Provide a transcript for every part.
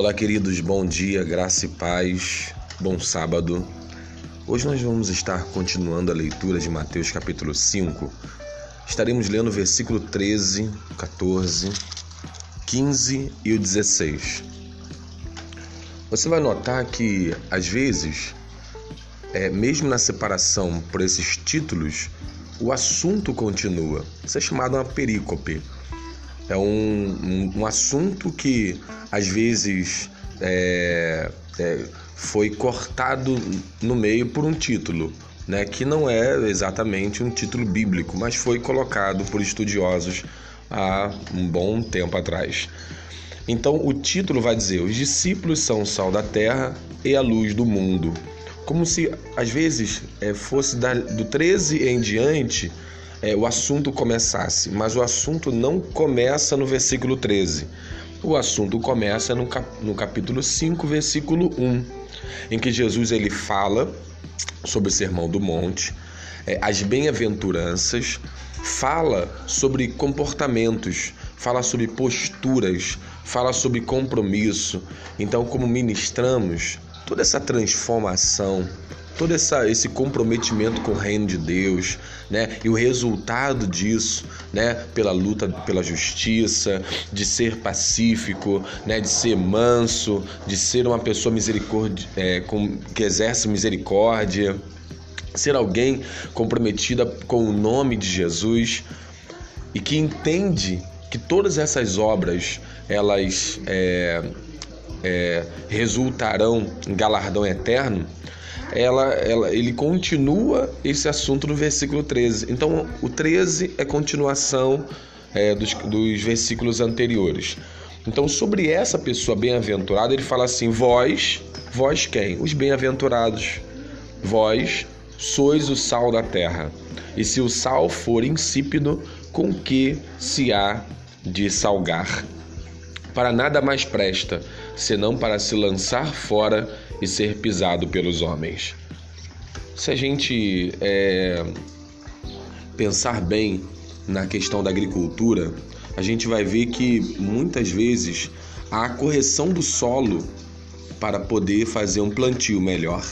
Olá, queridos, bom dia, graça e paz, bom sábado. Hoje nós vamos estar continuando a leitura de Mateus capítulo 5. Estaremos lendo o versículo 13, 14, 15 e o 16. Você vai notar que, às vezes, é, mesmo na separação por esses títulos, o assunto continua. Isso é chamado uma perícope. É um, um, um assunto que às vezes é, é, foi cortado no meio por um título, né, que não é exatamente um título bíblico, mas foi colocado por estudiosos há um bom tempo atrás. Então, o título vai dizer: Os discípulos são o sal da terra e a luz do mundo. Como se, às vezes, é, fosse do 13 em diante é, o assunto começasse, mas o assunto não começa no versículo 13. O assunto começa no, cap, no capítulo 5, versículo 1, em que Jesus ele fala sobre o Sermão do Monte, é, as bem-aventuranças, fala sobre comportamentos, fala sobre posturas, fala sobre compromisso. Então, como ministramos, toda essa transformação, todo essa, esse comprometimento com o reino de Deus, né? E o resultado disso, né? Pela luta pela justiça, de ser pacífico, né? De ser manso, de ser uma pessoa misericórdia, é, com, que exerce misericórdia, ser alguém comprometida com o nome de Jesus e que entende que todas essas obras elas é, é, resultarão em galardão eterno ela, ela, ele continua esse assunto no versículo 13. Então, o 13 é continuação é, dos, dos versículos anteriores. Então, sobre essa pessoa bem-aventurada, ele fala assim: Vós, vós quem? Os bem-aventurados. Vós sois o sal da terra. E se o sal for insípido, com que se há de salgar? Para nada mais presta, senão para se lançar fora e ser pisado pelos homens. Se a gente é, pensar bem na questão da agricultura, a gente vai ver que muitas vezes há a correção do solo para poder fazer um plantio melhor.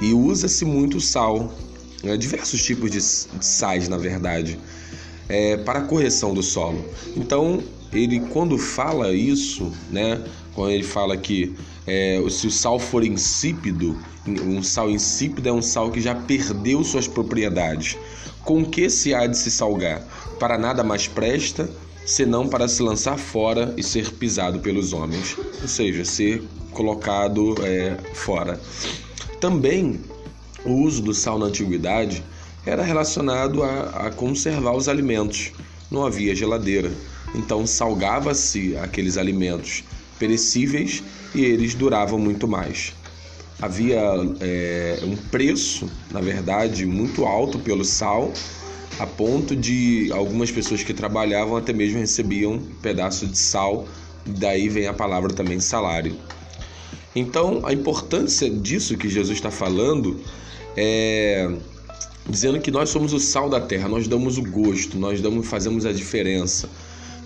E usa-se muito sal, né? diversos tipos de sais, na verdade, é, para a correção do solo. Então, ele quando fala isso, né, quando ele fala que é, se o sal for insípido, um sal insípido é um sal que já perdeu suas propriedades. Com que se há de se salgar? Para nada mais presta, senão para se lançar fora e ser pisado pelos homens, ou seja, ser colocado é, fora. Também o uso do sal na antiguidade era relacionado a, a conservar os alimentos. Não havia geladeira, então salgava-se aqueles alimentos perecíveis e eles duravam muito mais. Havia é, um preço, na verdade, muito alto pelo sal, a ponto de algumas pessoas que trabalhavam até mesmo recebiam um pedaço de sal, daí vem a palavra também salário. Então, a importância disso que Jesus está falando é dizendo que nós somos o sal da terra, nós damos o gosto, nós damos, fazemos a diferença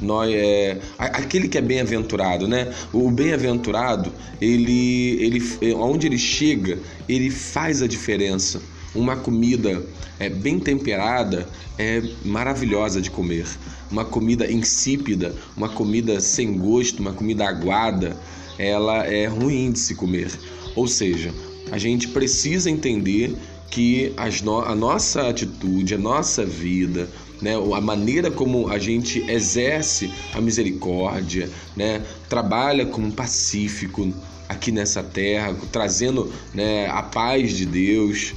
nós é aquele que é bem-aventurado, né? O bem-aventurado, ele ele onde ele chega, ele faz a diferença. Uma comida é bem temperada é maravilhosa de comer. Uma comida insípida, uma comida sem gosto, uma comida aguada, ela é ruim de se comer. Ou seja, a gente precisa entender que no a nossa atitude, a nossa vida, né, a maneira como a gente exerce a misericórdia, né, trabalha como pacífico aqui nessa terra, trazendo né, a paz de Deus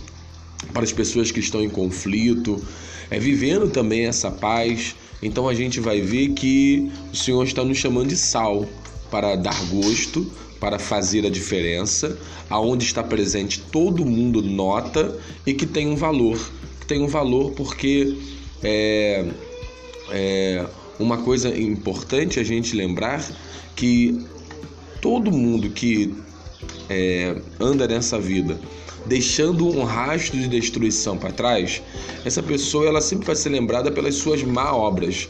para as pessoas que estão em conflito, é vivendo também essa paz. Então a gente vai ver que o Senhor está nos chamando de sal para dar gosto, para fazer a diferença, aonde está presente todo mundo nota e que tem um valor, que tem um valor porque é, é uma coisa importante a gente lembrar que todo mundo que é, anda nessa vida deixando um rastro de destruição para trás, essa pessoa ela sempre vai ser lembrada pelas suas má obras.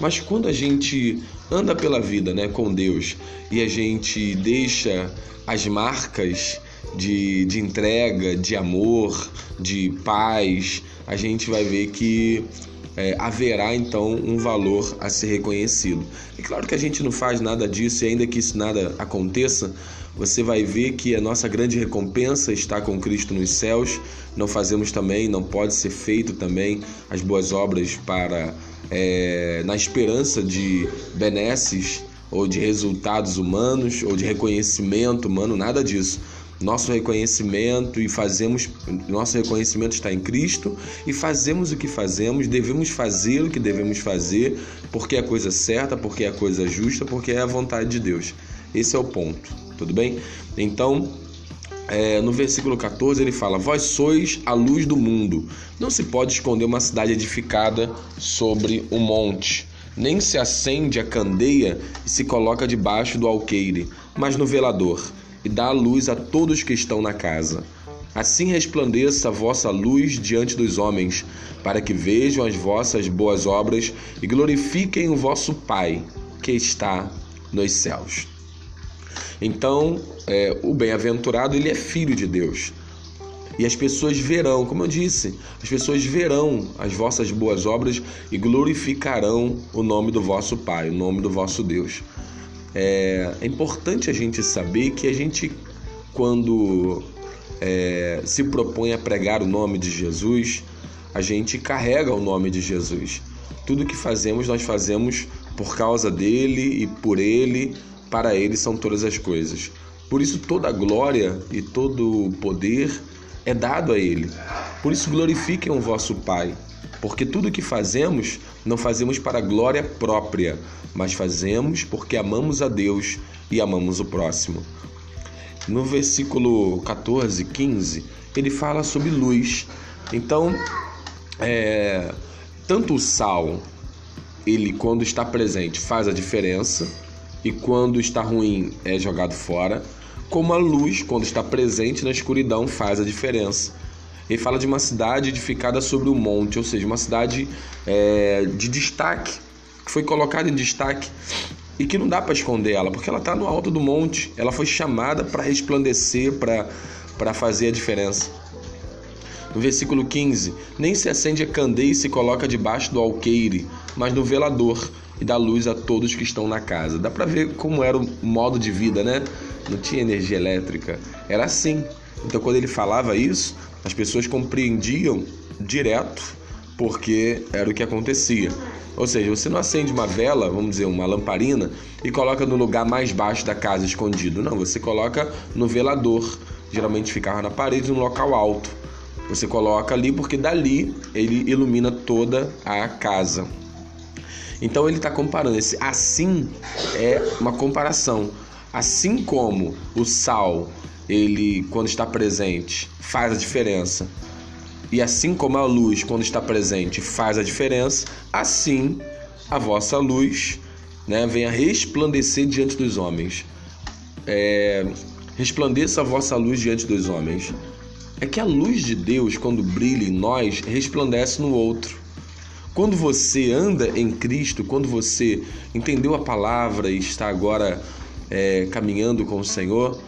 Mas quando a gente anda pela vida, né, com Deus e a gente deixa as marcas de, de entrega, de amor, de paz, a gente vai ver que é, haverá então um valor a ser reconhecido. É claro que a gente não faz nada disso e ainda que isso nada aconteça, você vai ver que a nossa grande recompensa está com Cristo nos céus. Não fazemos também, não pode ser feito também as boas obras para é, na esperança de benesses ou de resultados humanos ou de reconhecimento humano, nada disso. Nosso reconhecimento e fazemos, nosso reconhecimento está em Cristo e fazemos o que fazemos, devemos fazer o que devemos fazer, porque é a coisa certa, porque é a coisa justa, porque é a vontade de Deus. Esse é o ponto, tudo bem? Então, é, no versículo 14 ele fala: Vós sois a luz do mundo. Não se pode esconder uma cidade edificada sobre um monte. Nem se acende a candeia e se coloca debaixo do alqueire, mas no velador e dá luz a todos que estão na casa. Assim resplandeça a vossa luz diante dos homens, para que vejam as vossas boas obras e glorifiquem o vosso Pai que está nos céus. Então, é, o bem-aventurado ele é filho de Deus. E as pessoas verão, como eu disse, as pessoas verão as vossas boas obras e glorificarão o nome do vosso Pai, o nome do vosso Deus. É, é importante a gente saber que a gente, quando é, se propõe a pregar o nome de Jesus, a gente carrega o nome de Jesus. Tudo que fazemos, nós fazemos por causa dele e por ele, para ele são todas as coisas. Por isso, toda a glória e todo o poder é dado a ele. Por isso, glorifiquem o vosso Pai, porque tudo que fazemos não fazemos para glória própria, mas fazemos porque amamos a Deus e amamos o próximo. No versículo 14, 15, ele fala sobre luz. Então, é, tanto o sal, ele quando está presente faz a diferença, e quando está ruim é jogado fora, como a luz, quando está presente na escuridão, faz a diferença. Ele fala de uma cidade edificada sobre o um monte, ou seja, uma cidade é, de destaque, que foi colocada em destaque e que não dá para esconder ela, porque ela está no alto do monte, ela foi chamada para resplandecer, para fazer a diferença. No versículo 15: Nem se acende a candeia e se coloca debaixo do alqueire, mas no velador, e dá luz a todos que estão na casa. Dá para ver como era o modo de vida, né? Não tinha energia elétrica, era assim. Então, quando ele falava isso, as pessoas compreendiam direto porque era o que acontecia. Ou seja, você não acende uma vela, vamos dizer, uma lamparina, e coloca no lugar mais baixo da casa, escondido. Não, você coloca no velador. Geralmente ficava na parede, num local alto. Você coloca ali porque dali ele ilumina toda a casa. Então ele está comparando. Esse assim é uma comparação. Assim como o sal, ele quando está presente faz a diferença, e assim como a luz quando está presente faz a diferença, assim a vossa luz, né, venha resplandecer diante dos homens. É, resplandeça a vossa luz diante dos homens é que a luz de Deus, quando brilha em nós, resplandece no outro. Quando você anda em Cristo, quando você entendeu a palavra e está agora é, caminhando com o Senhor,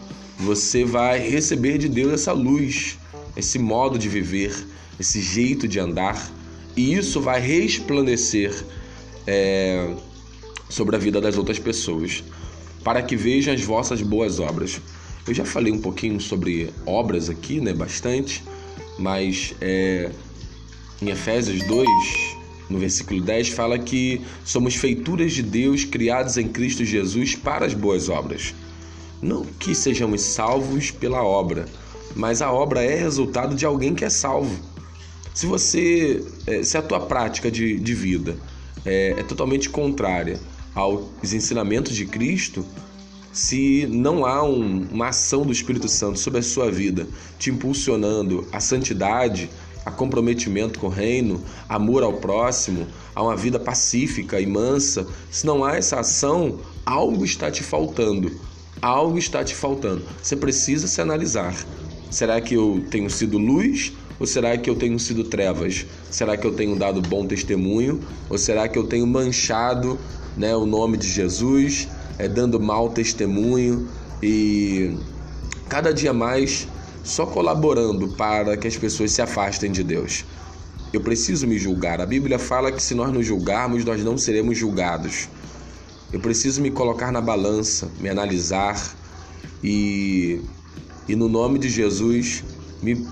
você vai receber de Deus essa luz, esse modo de viver, esse jeito de andar, e isso vai resplandecer é, sobre a vida das outras pessoas, para que vejam as vossas boas obras. Eu já falei um pouquinho sobre obras aqui, né? Bastante, mas é, em Efésios 2, no versículo 10, fala que somos feituras de Deus criados em Cristo Jesus para as boas obras. Não que sejamos salvos pela obra, mas a obra é resultado de alguém que é salvo. Se você, é, se a tua prática de, de vida é, é totalmente contrária aos ensinamentos de Cristo, se não há um, uma ação do Espírito Santo sobre a sua vida, te impulsionando a santidade, a comprometimento com o reino, amor ao próximo, a uma vida pacífica e mansa, se não há essa ação, algo está te faltando. Algo está te faltando. Você precisa se analisar. Será que eu tenho sido luz ou será que eu tenho sido trevas? Será que eu tenho dado bom testemunho ou será que eu tenho manchado né, o nome de Jesus, é, dando mau testemunho e cada dia mais só colaborando para que as pessoas se afastem de Deus? Eu preciso me julgar. A Bíblia fala que se nós nos julgarmos, nós não seremos julgados. Eu preciso me colocar na balança, me analisar e, e no nome de Jesus, me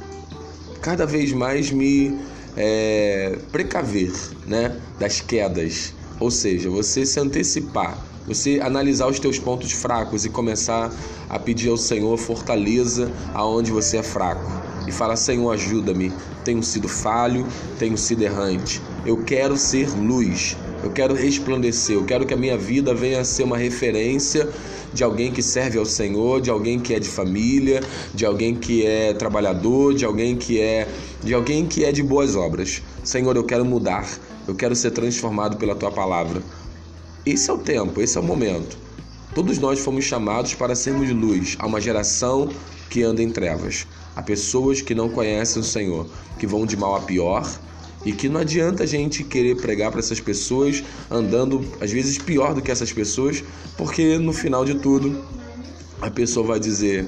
cada vez mais me é, precaver né, das quedas. Ou seja, você se antecipar, você analisar os teus pontos fracos e começar a pedir ao Senhor fortaleza aonde você é fraco e fala: Senhor, ajuda-me. Tenho sido falho, tenho sido errante. Eu quero ser luz, eu quero resplandecer, eu quero que a minha vida venha a ser uma referência de alguém que serve ao Senhor, de alguém que é de família, de alguém que é trabalhador, de alguém que é de alguém que é de boas obras. Senhor, eu quero mudar, eu quero ser transformado pela tua palavra. Esse é o tempo, esse é o momento. Todos nós fomos chamados para sermos luz a uma geração que anda em trevas. Há pessoas que não conhecem o Senhor, que vão de mal a pior e que não adianta a gente querer pregar para essas pessoas andando às vezes pior do que essas pessoas, porque no final de tudo a pessoa vai dizer: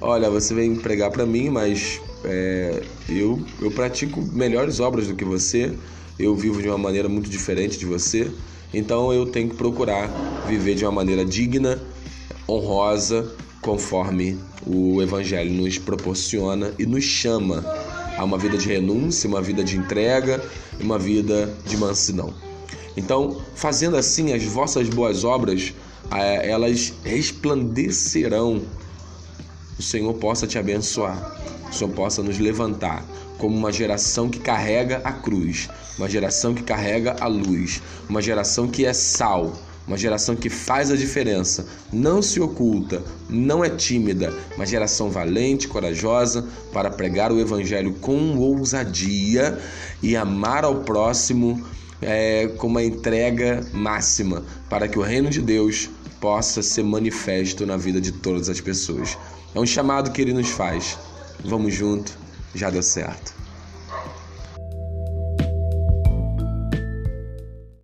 Olha, você vem pregar para mim, mas é, eu, eu pratico melhores obras do que você, eu vivo de uma maneira muito diferente de você, então eu tenho que procurar viver de uma maneira digna, honrosa conforme o Evangelho nos proporciona e nos chama a uma vida de renúncia, uma vida de entrega e uma vida de mansidão. Então, fazendo assim, as vossas boas obras, elas resplandecerão. O Senhor possa te abençoar, o Senhor possa nos levantar como uma geração que carrega a cruz, uma geração que carrega a luz, uma geração que é sal uma geração que faz a diferença, não se oculta, não é tímida, uma geração valente, corajosa para pregar o Evangelho com ousadia e amar ao próximo é, com uma entrega máxima, para que o reino de Deus possa ser manifesto na vida de todas as pessoas. É um chamado que ele nos faz. Vamos junto, já deu certo.